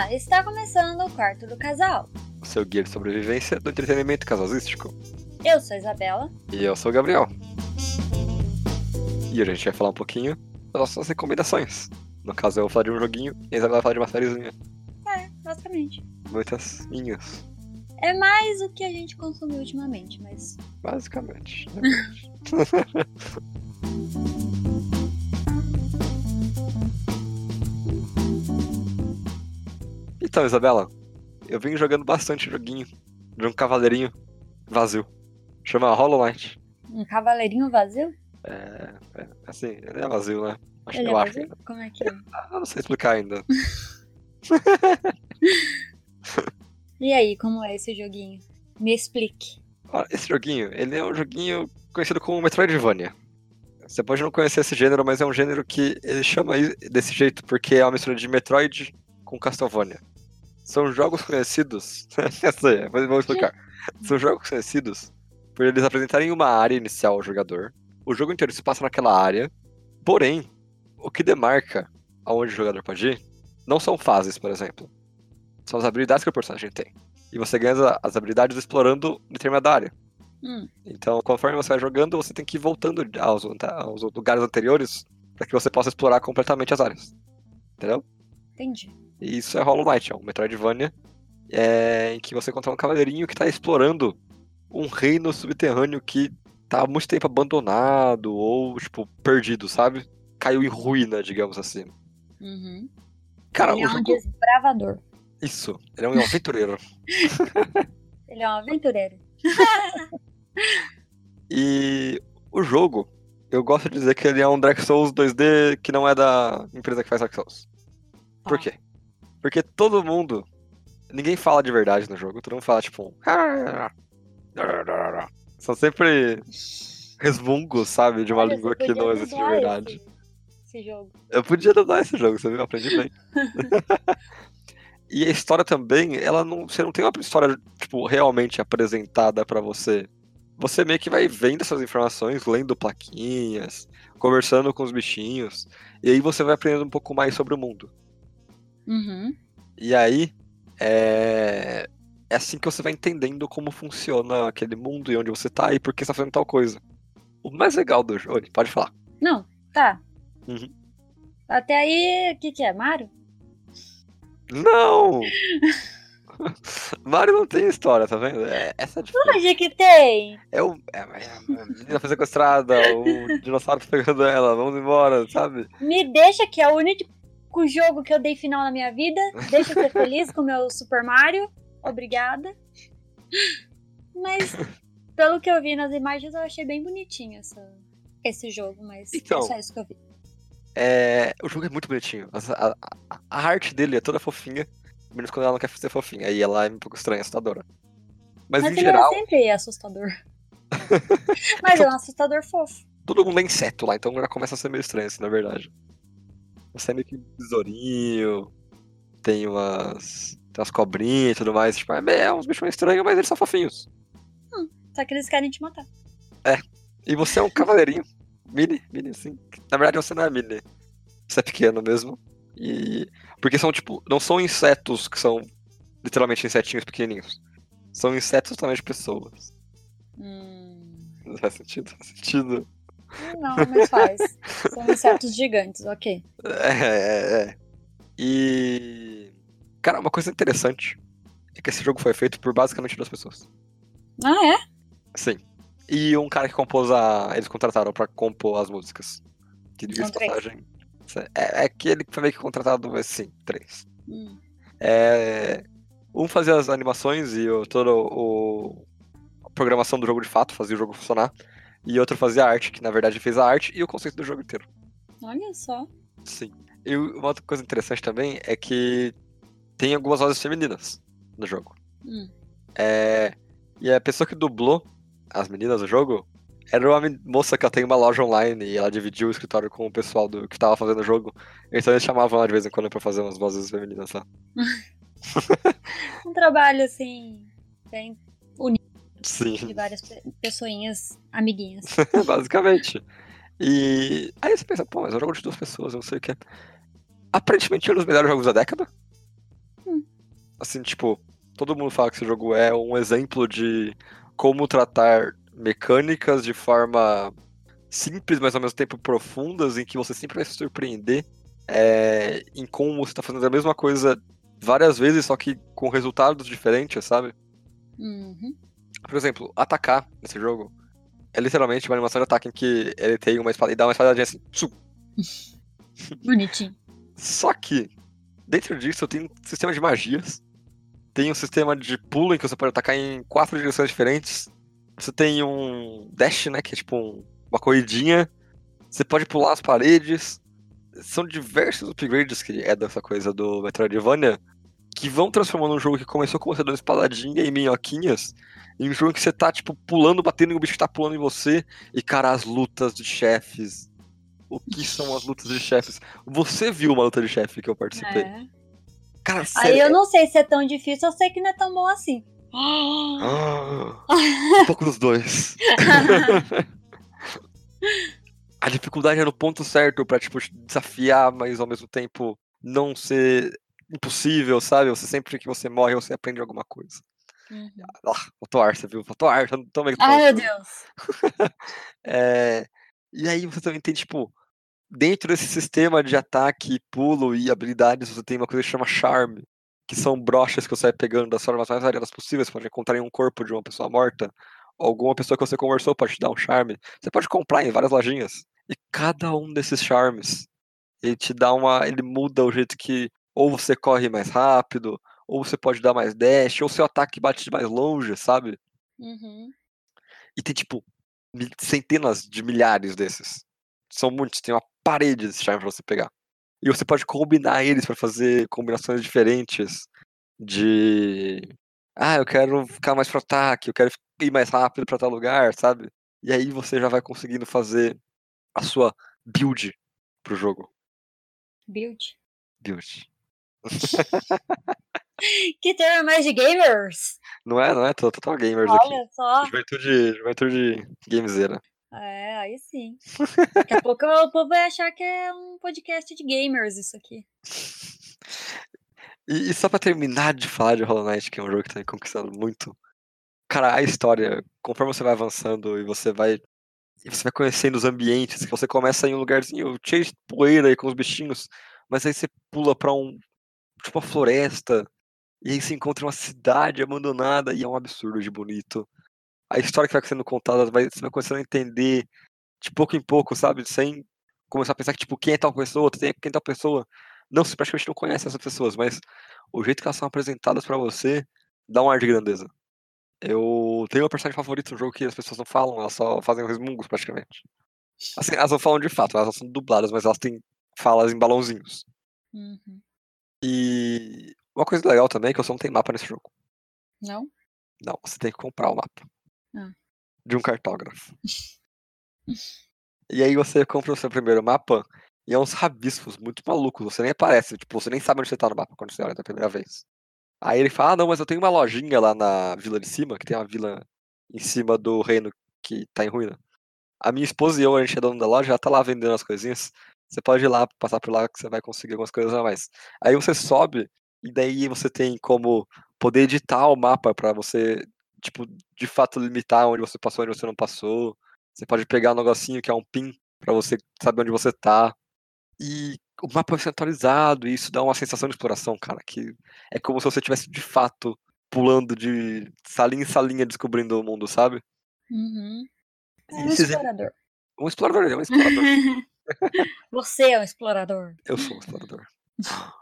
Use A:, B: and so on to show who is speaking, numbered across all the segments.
A: Olá, está começando o quarto do casal.
B: O seu guia de sobrevivência do entretenimento casalístico.
A: Eu sou a Isabela.
B: E eu sou o Gabriel. E hoje a gente vai falar um pouquinho das nossas recomendações. No caso, eu vou falar de um joguinho e a Isabela vai falar de uma sériezinha.
A: É, basicamente.
B: Muitas minhas,
A: É mais o que a gente consumiu ultimamente, mas
B: basicamente. então, Isabela, eu vim jogando bastante joguinho de um cavaleirinho vazio. Chama Hollow Knight.
A: um cavaleirinho vazio?
B: É, é, assim, ele é vazio, né? Acho
A: Ele
B: eu
A: é
B: acho.
A: vazio? Como é que é?
B: Ah, eu não sei explicar ainda.
A: E aí, como é esse joguinho? Me explique.
B: Esse joguinho, ele é um joguinho conhecido como Metroidvania. Você pode não conhecer esse gênero, mas é um gênero que ele chama desse jeito porque é uma mistura de Metroid com Castlevania. São jogos conhecidos. Mas vou explicar. São jogos conhecidos por eles apresentarem uma área inicial ao jogador. O jogo inteiro se passa naquela área. Porém, o que demarca aonde o jogador pode ir não são fases, por exemplo. São as habilidades que o personagem tem. E você ganha as- as habilidades explorando determinada área.
A: Hum,
B: Então, conforme você vai jogando, você tem que ir voltando aos, aos lugares anteriores para que você possa explorar completamente as áreas. Entendeu?
A: entendi.
B: E isso é Hollow Knight, é um Metroidvania é, em que você encontra um cavaleirinho que está explorando um reino subterrâneo que tá há muito tempo abandonado ou, tipo, perdido, sabe? Caiu em ruína, digamos assim.
A: Uhum.
B: Cara,
A: Ele é um
B: jogo...
A: desbravador.
B: Isso, ele é um aventureiro.
A: Ele é um aventureiro.
B: E o jogo, eu gosto de dizer que ele é um Dark Souls 2D que não é da empresa que faz Dark Souls. Por
A: Tá.
B: quê? Porque todo mundo. Ninguém fala de verdade no jogo, todo mundo fala tipo. São sempre resmungos, sabe? De uma
A: Olha,
B: língua que não existe de verdade.
A: Esse, esse jogo.
B: Eu podia dublar esse jogo, você viu? Eu aprendi bem. e a história também, ela não. Você não tem uma história, tipo, realmente apresentada pra você. Você meio que vai vendo essas informações, lendo plaquinhas, conversando com os bichinhos. E aí você vai aprendendo um pouco mais sobre o mundo.
A: Uhum.
B: E aí, é... é assim que você vai entendendo como funciona aquele mundo e onde você tá e por que você tá fazendo tal coisa. O mais legal do jogo, pode falar.
A: Não, tá.
B: Uhum.
A: Até aí, o que, que é? Mario?
B: Não! Mario não tem história, tá vendo? É, essa é a.
A: Onde que tem?
B: É, o, é, é a menina foi sequestrada, o dinossauro pegando ela, vamos embora, sabe?
A: Me deixa, que é o único jogo que eu dei final na minha vida. Deixa eu ser feliz com o meu Super Mario. Obrigada. Mas, pelo que eu vi nas imagens, eu achei bem bonitinho essa, esse jogo, mas
B: Então.
A: é só isso que eu vi.
B: É, o jogo é muito bonitinho. A, a- a- arte dele é toda fofinha, menos quando ela não quer ser fofinha. Aí ela é um pouco estranha, assustadora. Mas,
A: Mas
B: em
A: ele
B: geral,
A: é sempre assustador. mas é um assustador fofo.
B: todo mundo é inseto lá, então já começa a ser meio estranho, assim, na verdade. Você é meio que um besourinho, tem umas. Tem umas cobrinhas e tudo mais. Tipo, é, é uns bichos estranhos, mas eles são fofinhos.
A: Só que eles querem te matar.
B: E você é um cavaleirinho. Mini, mini, assim. Na verdade, você não é mini. Você é pequeno mesmo. E. Porque são, tipo, não são insetos que são literalmente insetinhos pequenininhos. São insetos também de pessoas.
A: Hum,
B: Não faz sentido? Faz sentido.
A: Não, mas faz. São insetos gigantes, ok.
B: É, é, é. E. Cara, uma coisa interessante é que esse jogo foi feito por basicamente duas pessoas.
A: Ah, é?
B: Sim. E um cara que compôs a. Eles contrataram pra compor as músicas. Que de passagem. É, é que ele foi meio que contratado, mas sim, três.
A: Hum.
B: É, um fazia as animações e o, toda o, a programação do jogo de fato, fazia o jogo funcionar. E outro fazia arte, que na verdade fez a arte e o conceito do jogo inteiro.
A: Olha só.
B: Sim. E uma outra coisa interessante também é que tem algumas vozes femininas no jogo.
A: Hum.
B: É, e a pessoa que dublou as meninas do jogo era uma moça que ela tem uma loja online e ela dividiu o escritório com o pessoal do, que tava fazendo o jogo. Então eles chamavam ela de vez em quando pra fazer umas vozes femininas lá.
A: Um trabalho assim, bem
B: Sim.
A: de várias pe- pessoinhas, amiguinhas.
B: Basicamente. E aí você pensa, pô, mas é um jogo de duas pessoas, eu não sei o que. Aparentemente é um dos melhores jogos da década.
A: Hum.
B: assim, tipo, todo mundo fala que esse jogo é um exemplo de como tratar mecânicas de forma simples, mas ao mesmo tempo profundas, em que você sempre vai se surpreender é, em como você tá fazendo a mesma coisa várias vezes, só que com resultados diferentes, sabe?
A: Uhum.
B: Por exemplo, atacar nesse jogo é literalmente uma animação de ataque em que ele tem uma espada e dá uma espadadinha assim. Tsu.
A: Bonitinho.
B: Só que, dentro disso, tem um sistema de magias. Tem um sistema de pulo em que você pode atacar em quatro direções diferentes. Você tem um dash, né? Que é tipo um, uma corridinha. Você pode pular as paredes. São diversos upgrades que é dessa coisa do Metroidvania que vão transformando um jogo que começou com você dando espadadinha e minhoquinhas em um jogo que você tá, tipo, pulando, batendo e o bicho tá pulando em você. E, cara, as lutas de chefes. O que são as lutas de chefes? Você viu uma luta de chefe que eu participei?
A: É.
B: Cara, sério.
A: Aí eu não sei se é tão difícil, eu sei que não é tão bom assim.
B: Ah, um pouco dos dois. A dificuldade é no ponto certo pra, tipo, desafiar, mas ao mesmo tempo não ser impossível, sabe? Você sempre que você morre, você aprende alguma coisa.
A: Uhum.
B: Ah, faltou ar, você viu? Faltou ar, eu não tô meio
A: Ai, meu Deus.
B: É, E aí você também tem, tipo, dentro desse sistema de ataque, pulo e habilidades, você tem uma coisa que chama charme, que são brochas que você vai pegando das formas mais variadas possíveis, você pode encontrar em um corpo de uma pessoa morta, alguma pessoa que você conversou pode te dar um charme. Você pode comprar em várias lojinhas. E cada um desses charmes, ele te dá uma. ele muda o jeito que ou você corre mais rápido, ou você pode dar mais dash, ou seu ataque bate de mais longe, sabe?
A: Uhum.
B: E tem, tipo, centenas de milhares desses. São muitos, tem uma parede desses charmes pra você pegar. E você pode combinar eles pra fazer combinações diferentes de. Ah, eu quero ficar mais pro ataque, eu quero ir mais rápido pra tal lugar, sabe? E aí você já vai conseguindo fazer a sua build pro jogo.
A: Build.
B: Build.
A: Que termo mais de gamers!
B: Não é, não é? Tô total gamers aqui.
A: Olha só.
B: Juventude, juventude gamezeira.
A: É, aí sim. Daqui a pouco o povo vai achar que é um podcast de gamers isso aqui.
B: E, e só pra terminar de falar de Hollow Knight, que é um jogo que tá me conquistando muito. Cara, a história, conforme você vai avançando e você vai. E você vai conhecendo os ambientes, que você começa em um lugarzinho cheio de poeira aí com os bichinhos, mas aí você pula pra um. Tipo uma floresta, e aí você encontra uma cidade abandonada e é um absurdo de bonito. A história que vai sendo contada, vai, você vai começando a entender de pouco em pouco, sabe? Sem começar a pensar que, tipo, quem é tal pessoa, quem é tal pessoa. Não, você praticamente não conhece essas pessoas, mas o jeito que elas são apresentadas pra você dá um ar de grandeza. Eu tenho uma personagem favorita no jogo que as pessoas não falam, elas só fazem resmungos praticamente. Assim, elas não falam de fato, elas são dubladas, mas elas têm falas em balãozinhos.
A: Uhum.
B: E uma coisa legal também é que você não tem mapa nesse jogo.
A: Não?
B: Não, você tem que comprar o mapa.
A: Ah.
B: De um cartógrafo. e aí você compra o seu primeiro mapa e é uns rabiscos muito malucos. Você nem aparece, tipo, você nem sabe onde você tá no mapa quando você olha da primeira vez. Aí ele fala, ah não, mas eu tenho uma lojinha lá na vila de cima, que tem uma vila em cima do reino que tá em ruína. A minha esposa e eu, a gente é dono da loja, ela tá lá vendendo as coisinhas. Você pode ir lá, passar por lá, que você vai conseguir algumas coisas a mais. Aí você sobe, e daí você tem como poder editar o mapa pra você, tipo, de fato limitar onde você passou, onde você não passou. Você pode pegar um negocinho que é um pin pra você saber onde você tá. E o mapa vai ser atualizado, e isso dá uma sensação de exploração, cara, que é como se você estivesse de fato pulando de salinha em salinha descobrindo o mundo, sabe?
A: Uhum. É um
B: Esses-
A: explorador.
B: Um explorador, é um explorador.
A: Você é um explorador.
B: Eu sou um explorador.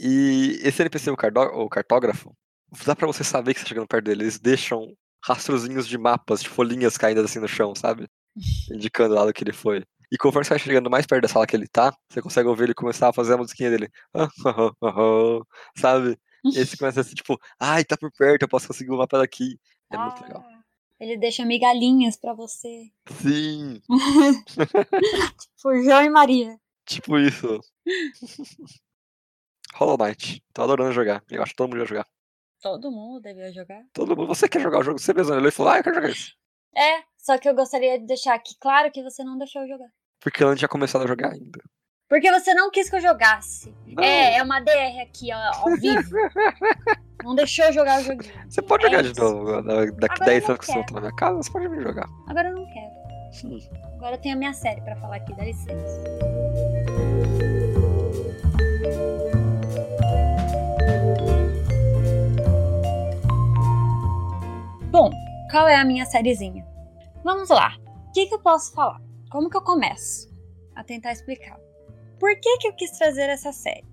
B: E esse NPC, o, o cartógrafo, dá pra você saber que você tá chegando perto dele. Eles deixam rastrozinhos de mapas, de folhinhas caindo assim no chão, sabe? Indicando lá do que ele foi. E conforme você vai chegando mais perto da sala que ele tá, você consegue ouvir ele começar a fazer a musiquinha dele. sabe? E aí você começa assim, tipo, ai, tá por perto, eu posso conseguir o mapa daqui. É muito legal.
A: Ah, Ele deixa migalhinhas pra você.
B: Sim,
A: Por João e Maria.
B: tipo isso. Hollow Knight. Tô adorando jogar. Eu acho que todo mundo ia jogar.
A: Todo mundo devia jogar.
B: Todo mundo. Você quer jogar o jogo? Você mesmo olhou e falou, ah, eu quero jogar isso.
A: É, só que eu gostaria de deixar aqui claro que você não deixou eu jogar.
B: Porque eu não tinha começado a jogar ainda.
A: Porque você não quis que eu jogasse.
B: Não.
A: É, é uma DR aqui, ó, ao vivo. não deixou eu jogar o joguinho.
B: Você pode
A: É
B: jogar de
A: isso.
B: novo. da- Daqui
A: Agora
B: 10
A: eu não
B: anos que você voltar na minha casa, você pode vir jogar.
A: Agora eu não quero.
B: Hum.
A: Agora eu tenho a minha série pra falar aqui, dá licença. Qual é a minha sériezinha? Vamos lá. O que, que eu posso falar? Como que eu começo a tentar explicar? Por que, que eu quis trazer essa série?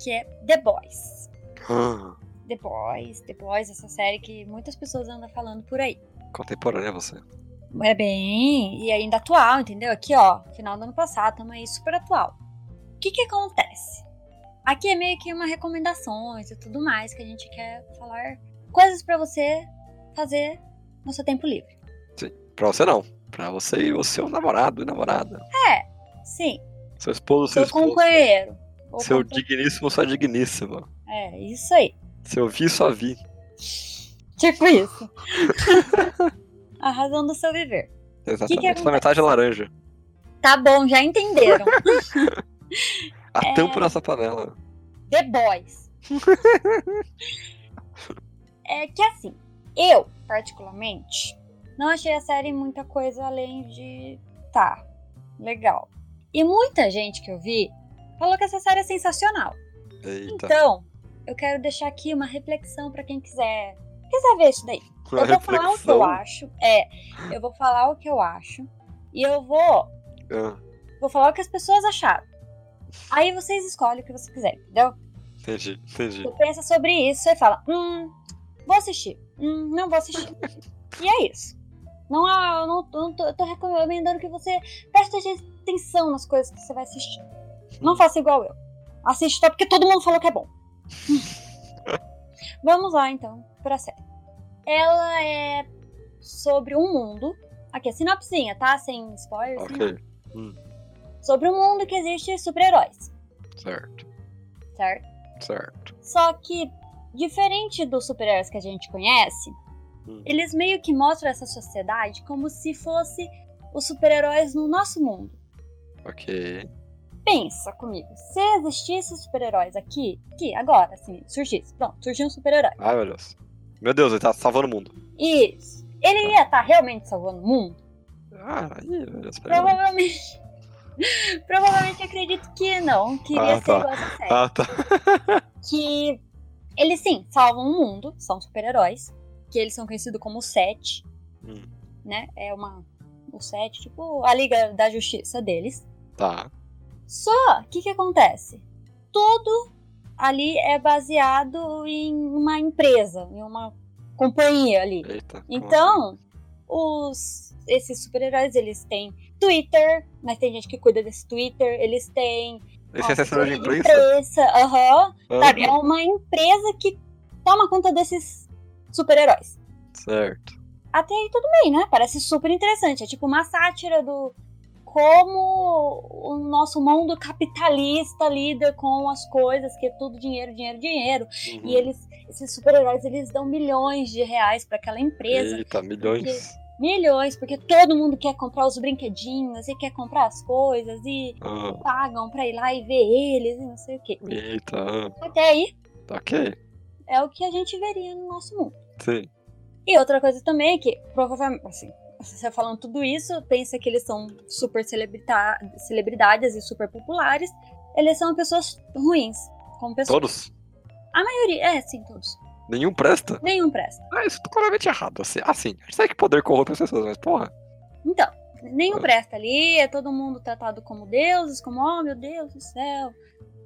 A: Que é The Boys.
B: Ah,
A: The Boys, The Boys, essa série que muitas pessoas andam falando por aí.
B: contemporânea você.
A: É bem, e ainda atual, entendeu? Aqui, ó, final do ano passado, estamos aí super atual. O que que acontece? Aqui é meio que uma recomendações e tudo mais que a gente quer falar coisas pra você fazer no seu tempo livre.
B: Pra você não. Pra você e o seu namorado e namorada.
A: Sim,
B: Seu esposo, seu
A: seu
B: esposo.
A: companheiro.
B: Seu
A: compa-
B: digníssimo, sua digníssima.
A: É, isso aí.
B: Seu vi, sua vi.
A: Tipo isso. A razão do seu viver.
B: Exatamente. Na metade é laranja.
A: Tá bom, já entenderam.
B: A
A: É.
B: tampa nessa panela.
A: The Boys. é que assim, eu, particularmente, não achei a série muita coisa além de. Tá, legal. E muita gente que eu vi falou que essa série é sensacional.
B: Eita.
A: Então, eu quero deixar aqui uma reflexão pra quem quiser. Quiser ver isso daí.
B: Uma
A: eu vou falar o que eu
B: reflexão.
A: acho. É, eu vou falar o que eu acho. E eu vou
B: Ah,
A: vou falar o que as pessoas acharam. Aí vocês escolhem o que você quiser, entendeu?
B: entendi, entendi.
A: Tu pensa sobre isso e fala, hum, vou assistir. Hum, não vou assistir. e é isso. Não, há- eu não, não tô, eu tô recomendando que você preste atenção nas coisas que você vai assistir. Não faça igual eu. Assiste só porque todo mundo falou que é bom. Vamos lá, então, pra série. Ela é sobre um mundo. Aqui, a sinopsinha, tá? Sem spoilers. sem nada.
B: Ok.
A: Sobre um mundo que existe super-heróis,
B: Certo.
A: certo?
B: Certo.
A: Só que, diferente dos super-heróis que a gente conhece,
B: Hum.
A: eles meio que mostram essa sociedade como se fosse os super-heróis no nosso mundo.
B: Ok.
A: Pensa comigo, se existisse super-heróis aqui, aqui, agora, assim, surgisse, pronto, surgiu um super-herói.
B: Ai, meu Deus. Meu Deus, ele tá salvando o mundo.
A: Isso. Ele ia estar realmente salvando o mundo?
B: Ah, aí, meu Deus. peraí.
A: Provavelmente. Provavelmente acredito que não, que iria
B: Ah,
A: ser
B: tá.
A: igual essa série.
B: Ah, tá.
A: que eles sim salvam o mundo, são super-heróis, que eles são conhecidos como Sete,
B: Hum.
A: né? É uma o Sete, tipo a Liga da Justiça deles.
B: Tá.
A: Só que o que acontece? Tudo ali é baseado em uma empresa, em uma companhia ali.
B: Eita.
A: Então, os esses super-heróis, eles têm Twitter, mas tem gente que cuida desse Twitter, eles têm
B: assim? Esse é assessor de imprensa?
A: aham,
B: Ah,
A: Sabe, é uma empresa que toma conta desses super-heróis.
B: Certo.
A: Até aí tudo bem, né? Parece super interessante. É tipo uma sátira do como o nosso mundo capitalista lida com as coisas, que é tudo dinheiro, dinheiro, dinheiro.
B: Uhum.
A: E eles, esses super-heróis, eles dão milhões de reais para aquela empresa.
B: Eita, milhões.
A: Milhões, porque todo mundo quer comprar os brinquedinhos e quer comprar as coisas e
B: Ah,
A: pagam pra ir lá e ver eles e não sei o quê.
B: eita.
A: Até aí
B: Ok.
A: é o que a gente veria no nosso mundo.
B: Sim.
A: E outra coisa também é que, provavelmente, assim, você falando tudo isso, pensa que eles são super celebridades e super populares. Eles são pessoas ruins, como pessoas.
B: Todos?
A: A maioria, é, sim, todos.
B: Nenhum presta?
A: Nenhum presta.
B: Ah, isso tá claramente errado. Assim, assim, a gente sabe que poder corrompe as pessoas, mas porra.
A: Então, nenhum
B: Ah.
A: presta ali, é todo mundo tratado como deuses, como, oh meu Deus do céu,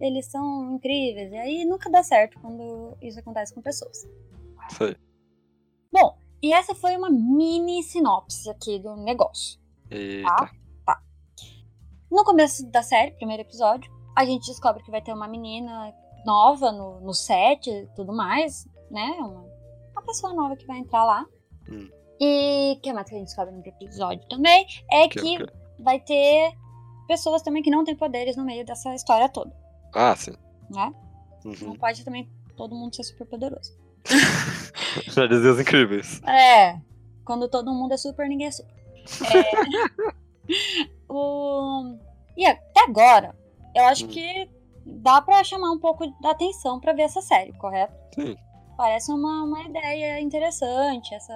A: eles são incríveis. E aí nunca dá certo quando isso acontece com pessoas.
B: Sei.
A: Bom, e essa foi uma mini sinopse aqui do negócio.
B: Eita.
A: No começo da série, primeiro episódio, a gente descobre que vai ter uma menina nova no, no set e tudo mais, né? Uma, uma pessoa nova que vai entrar lá.
B: Hum.
A: E que mais que a gente descobre no episódio também é
B: Que-
A: que
B: que-
A: vai ter pessoas também que não têm poderes no meio dessa história toda,
B: Ah, sim.
A: né?
B: Uhum.
A: Não pode também todo mundo ser super poderoso.
B: Já dizia os incríveis.
A: É, quando todo mundo é super, ninguém é super. É, o... E até agora, Eu acho
B: Hum.
A: que dá pra chamar um pouco da atenção pra ver essa série, correto?
B: Sim.
A: Parece uma, uma ideia interessante, essa.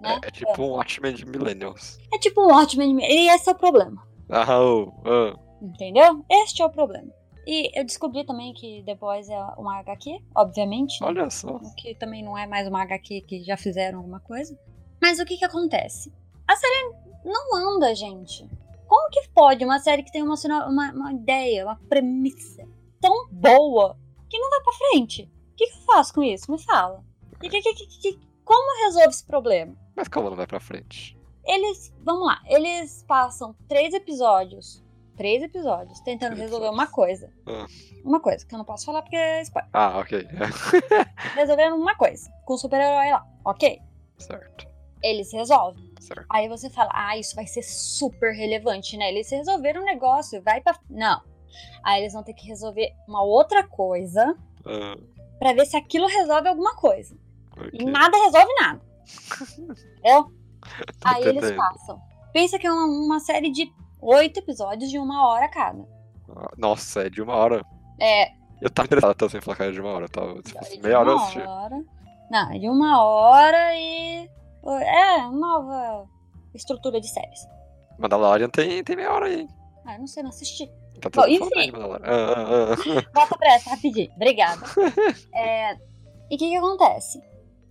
A: Né?
B: É, é tipo um Watchmen de Millennials.
A: É tipo um Watchmen. E esse é o problema.
B: Ah, oh, ah.
A: Entendeu? Este é o problema. E eu descobri também que The Boys é uma HQ, obviamente. né?
B: olha só.
A: Que também não é mais uma HQ que já fizeram alguma coisa. Mas o que que acontece? A série não anda, gente. Como que pode uma série que tem uma, uma, uma ideia, uma premissa tão boa que não vai pra frente? O que, que eu faço com isso? Me fala. Que, que- como resolve esse problema?
B: Mas calma, não vai pra frente.
A: Eles, vamos lá, eles passam três episódios, três episódios, tentando
B: Três
A: resolver
B: episódios.
A: uma coisa.
B: Ah.
A: Uma coisa, que eu não posso falar porque é spoiler.
B: Ah, ok.
A: Resolvendo uma coisa, com o super-herói lá, ok?
B: certo.
A: Eles resolvem.
B: Certo.
A: Aí você fala, ah, isso vai ser super relevante, né? Eles resolveram um negócio, vai pra. Não. Aí eles vão ter que resolver uma outra coisa
B: Ah,
A: pra ver se aquilo resolve alguma coisa.
B: ok.
A: E nada resolve nada. Entendeu?
B: Tô
A: Aí eles passam. Pensa que é uma, uma série de oito episódios de uma hora cada.
B: Ah, Nossa, é de uma hora.
A: É,
B: Eu tava interessado até sem falar que era de uma hora. Tava, se
A: é de
B: meia hora eu
A: uma
B: assisti.
A: hora. Não, é de uma hora e. É, nova estrutura de séries.
B: Mandalorian tem, tem meia hora aí.
A: Ah, eu não sei, não assisti.
B: Tá
A: Bom,
B: todo
A: enfim.
B: Ah, ah, ah.
A: Volta pra essa rapidinho. Obrigada. É, e o que que acontece?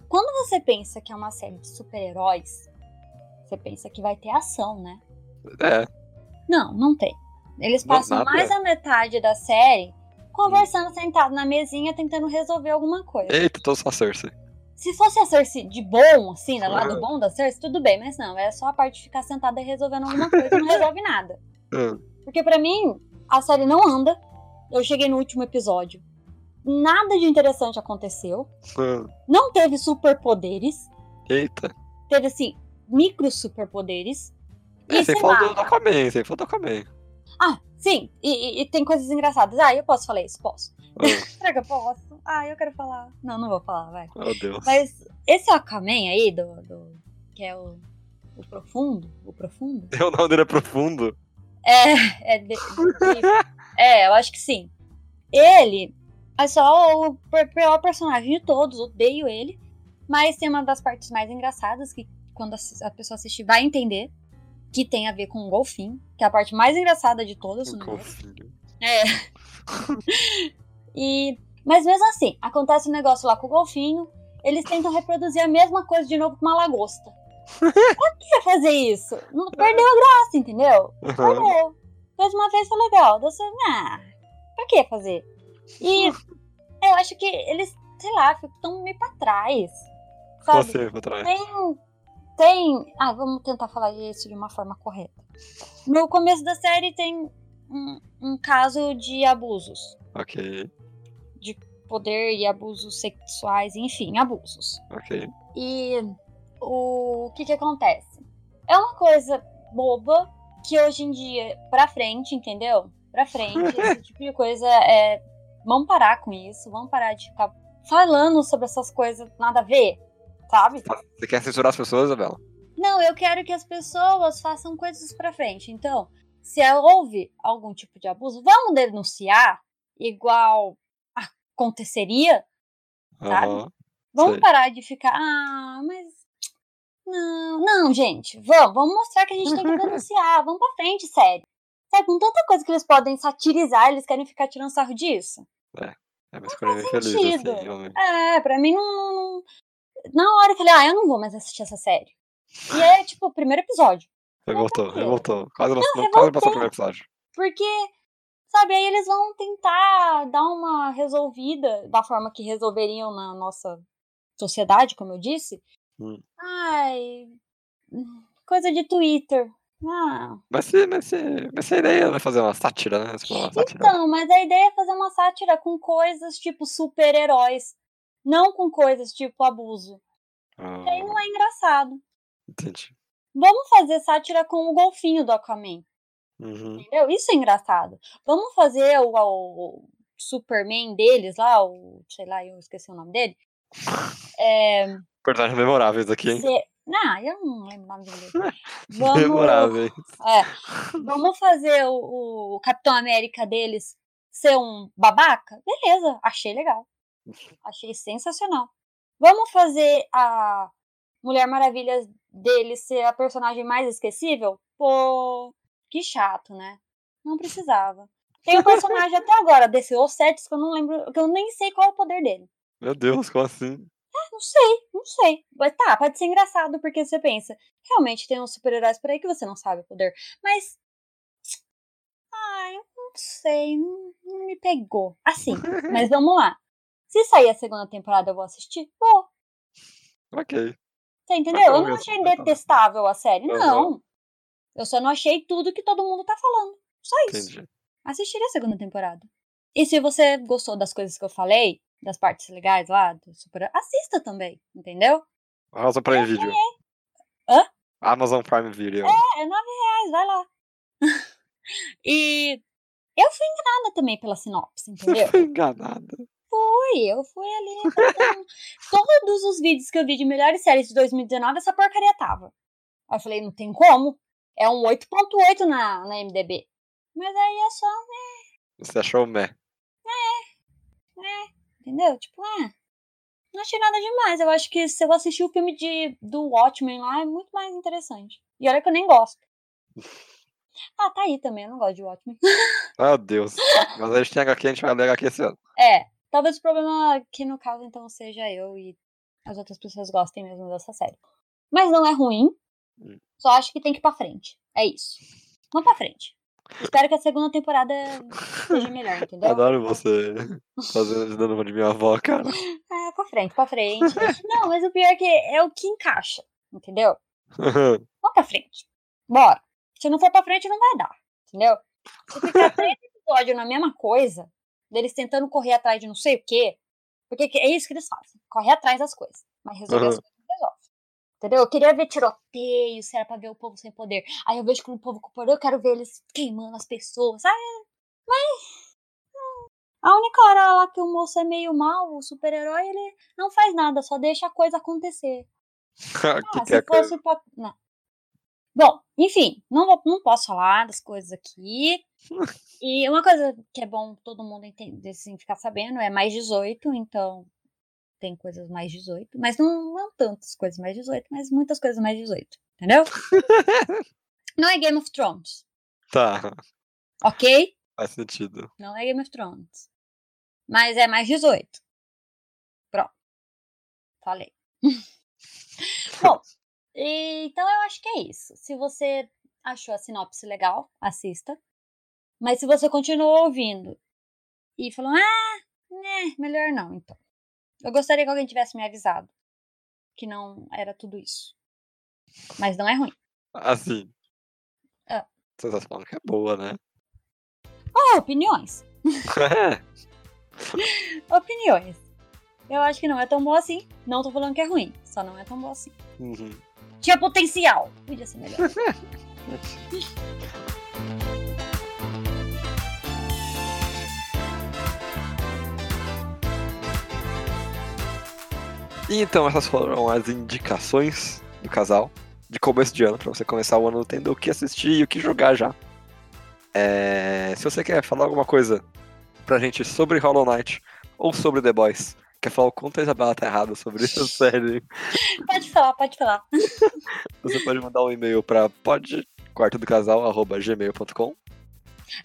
A: Quando você pensa que é uma série de super-heróis, você pensa que vai ter ação, né?
B: É,
A: Não, não tem. Eles passam
B: nada.
A: mais a metade da série conversando sentado na mesinha tentando resolver alguma coisa.
B: eita, tô só Cersei.
A: Se fosse a Cersei de bom, assim, do lado bom da Cersei, tudo bem, mas não, é só a parte de ficar sentada resolvendo alguma coisa e não resolve nada. Porque pra mim, a série não anda. Eu cheguei no último episódio. Nada de interessante aconteceu.
B: ah.
A: Não teve superpoderes.
B: Eita.
A: Teve, assim, micro superpoderes.
B: É,
A: E
B: sem falar do, Aquaman, sem falar do Aquaman.
A: Ah, sim. E, e- e tem coisas engraçadas. Ah, eu posso falar isso? Posso.
B: Ah,
A: Será que eu posso? Ah, eu quero falar. Não, não vou falar, vai.
B: meu Deus.
A: Mas esse Aquaman aí, do, do- que é o, o profundo, o profundo,
B: O nome dele é profundo.
A: É, é, de- de- é, eu acho que sim. Ele é só o pior personagem de todos, odeio ele. Mas tem uma das partes mais engraçadas que quando a, pessoa assistir vai entender. Que tem a ver com o golfinho, que é a parte mais engraçada de todas.
B: Um
A: né?
B: golfinho.
A: É. e, mas mesmo assim, acontece um negócio lá com o golfinho, eles tentam reproduzir a mesma coisa de novo com uma lagosta. Por que fazer isso? Não perdeu a graça, entendeu? Perdeu. Fez uma vez foi legal. Ah, pra que fazer? E eu acho que eles, sei lá, ficam meio pra trás. Sabe?
B: Você pra trás.
A: Tem. Tem. Ah, vamos tentar falar isso de uma forma correta. No começo da série tem um, um caso de abusos.
B: Ok,
A: Poder e abusos sexuais, enfim, abusos.
B: ok.
A: E o que que acontece? É uma coisa boba que hoje em dia, pra frente, entendeu? Pra frente, esse tipo de coisa é. Vamos parar com isso, vamos parar de ficar falando sobre essas coisas nada a ver, sabe?
B: Você quer censurar as pessoas, Isabela?
A: Não, eu quero que as pessoas façam coisas pra frente. Então, se houve algum tipo de abuso, vamos denunciar igual aconteceria. Sabe?
B: Aham.
A: Vamos
B: Sei.
A: parar de ficar, ah, mas não, não, gente, vamos, vamos mostrar que a gente tem que denunciar, vamos pra frente, sério. Sabe, com tanta coisa que eles podem satirizar, eles querem ficar tirando sarro disso?
B: É uma escolha bem feliz,
A: sentido.
B: assim, realmente.
A: É, pra mim não, Na hora eu falei, ah, eu não vou mais assistir essa série. E é tipo o primeiro episódio.
B: Revoltou,
A: tranquilo.
B: revoltou. Quase, não,
A: Não,
B: quase passou o primeiro episódio.
A: Porque, sabe, aí eles vão tentar dar uma resolvida da forma que resolveriam na nossa sociedade, como eu disse.
B: Hum.
A: Ai, coisa de Twitter. Ah,
B: Mas se, mas se, mas se a ideia é fazer uma sátira, né? Uma sátira.
A: então, mas a ideia é fazer uma sátira com coisas tipo super-heróis, não com coisas tipo abuso.
B: Ah,
A: aí não é engraçado.
B: entendi.
A: Vamos fazer sátira com o golfinho do Aquaman.
B: Uhum.
A: Entendeu? Isso é engraçado. Vamos fazer o, o Superman deles lá, o. sei lá, eu esqueci o nome dele. É.
B: Personagens memoráveis aqui, hein?
A: Não, eu não lembro o nome dele. Vamos,
B: Memoráveis.
A: é, vamos fazer o, o Capitão América deles ser um babaca? Beleza, achei legal. Achei sensacional. Vamos fazer a Mulher Maravilha dele ser a personagem mais esquecível? Pô, que chato, né? Não precisava. Tem um personagem até agora, desse Ossetis, que eu não lembro, que eu nem sei qual é o poder dele.
B: Meu Deus, como assim?
A: Ah, não sei, não sei. Mas tá, pode ser engraçado, porque você pensa, realmente tem uns super-heróis por aí que você não sabe o poder. Mas. Ai, eu não sei, não, não me pegou. Assim, mas vamos lá. Se sair a segunda temporada, eu vou assistir? Vou.
B: Ok.
A: Você entendeu? Eu não achei detestável a série, não. Eu só não achei tudo que todo mundo tá falando. Só isso.
B: Entendi.
A: Assistiria a segunda temporada. E se você gostou das coisas que eu falei, das partes legais lá, do super... assista também, entendeu?
B: Amazon Prime Video.
A: Hã?
B: Amazon Prime Video.
A: É, é nove reais, vai lá. e eu fui enganada também pela sinopse, entendeu?
B: Fui enganada.
A: Fui, eu fui ali. Todos os vídeos que eu vi de melhores séries de 2019, essa porcaria tava. Aí eu falei, não tem como. É um 8.8 na, na MDB. Mas aí é só,
B: Você achou meh?
A: Entendeu? Tipo, é. Não achei nada demais. Eu acho que se eu assistir o filme de, do Watchmen lá, é muito mais interessante. E olha que eu nem gosto. Ah, tá aí também, eu não gosto de Watchmen.
B: Meu Deus. Mas a gente tem HQ, a gente vai ler HQ esse ano.
A: É, talvez o problema aqui no caso então seja eu e as outras pessoas gostem mesmo dessa série. Mas não é ruim.
B: Hum.
A: Só acho que tem que ir pra frente. É isso. Vamos pra frente. Espero que a segunda temporada seja melhor, entendeu?
B: Adoro você fazendo dando uma de minha avó, cara.
A: É, pra frente, pra frente. Não, mas o pior é que é o que encaixa, entendeu? Vamos pra frente. Bora. Se não for pra frente, não vai dar, entendeu? Se ficar três episódios na mesma coisa, deles tentando correr atrás de não sei o quê, porque que- é isso que eles fazem. Correr atrás das coisas. Mas resolver as
B: Uhum.
A: coisas não resolve. Entendeu? Eu queria ver tiroteio, se era pra ver o povo sem poder. Aí eu vejo que o povo com poder, eu quero ver eles queimando as pessoas, sabe? Mas. hum, A única hora lá que o moço é meio mal, o super-herói, ele não faz nada, só deixa a coisa acontecer.
B: que
A: Ah,
B: que
A: se
B: é coisa?
A: fosse pra... Não. Bom, enfim, não, vou, não posso falar das coisas aqui. E uma coisa que é bom todo mundo entender, assim, ficar sabendo, é mais 18, então tem coisas mais 18, mas não, não tantas coisas mais 18, mas muitas coisas mais 18, entendeu? não é Game of Thrones,
B: Tá,
A: ok?
B: faz sentido.
A: Não é Game of Thrones. Mas é mais 18. Pronto. Falei. Bom, então eu acho que é isso. Se você achou a sinopse legal, assista. Mas se você continuou ouvindo e falou, ah, né, melhor não, então. Eu gostaria que alguém tivesse me avisado que não era tudo isso. Mas não é ruim.
B: Assim.
A: Ah.
B: Você tá falando que é boa, né?
A: Oh, opiniões.
B: É.
A: Opiniões. Eu acho que não é tão boa assim. Não tô falando que é ruim. Só não é tão boa assim.
B: Uhum.
A: Tinha potencial. Podia ser melhor.
B: E então, essas foram as indicações do casal de começo de ano, pra você começar o ano tendo o que assistir e o que jogar já. É, Se você quer falar alguma coisa pra gente sobre Hollow Knight ou sobre The Boys, quer falar o quanto a Isabela tá errada sobre essa série,
A: pode falar, pode falar.
B: você pode mandar um e-mail pra podquartodocasal.gmail.com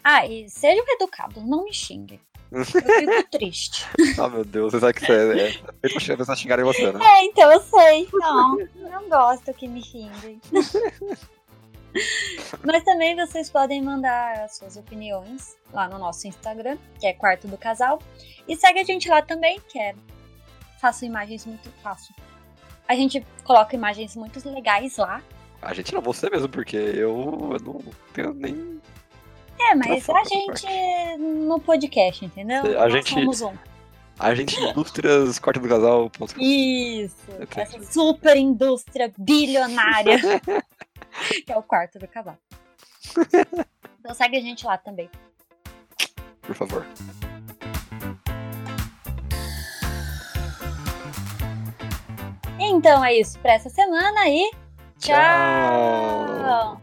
A: Ah, e sejam educados, não me xinguem. Eu fico triste.
B: Ah, meu Deus, você sabe que você é, é feito pra xingar- pessoas xingarem você, né?
A: É, então eu sei. Não, não gosto que me xinguem. Mas também vocês podem mandar as suas opiniões lá no nosso Instagram, que é Quarto do Casal. E segue a gente lá também, que é Faço Imagens Muito Fácil. A gente coloca imagens muito legais lá.
B: A gente não, você mesmo, porque eu, eu não tenho nem.
A: É, mas a gente no podcast, entendeu?
B: A
A: Nós
B: gente-
A: somos um.
B: A gente indústrias quarto do casal.com.
A: Isso,
B: Entendi.
A: essa super indústria bilionária que é o quarto do casal. Então segue a gente lá também.
B: Por favor.
A: Então é isso pra essa semana e tchau.
B: Tchau.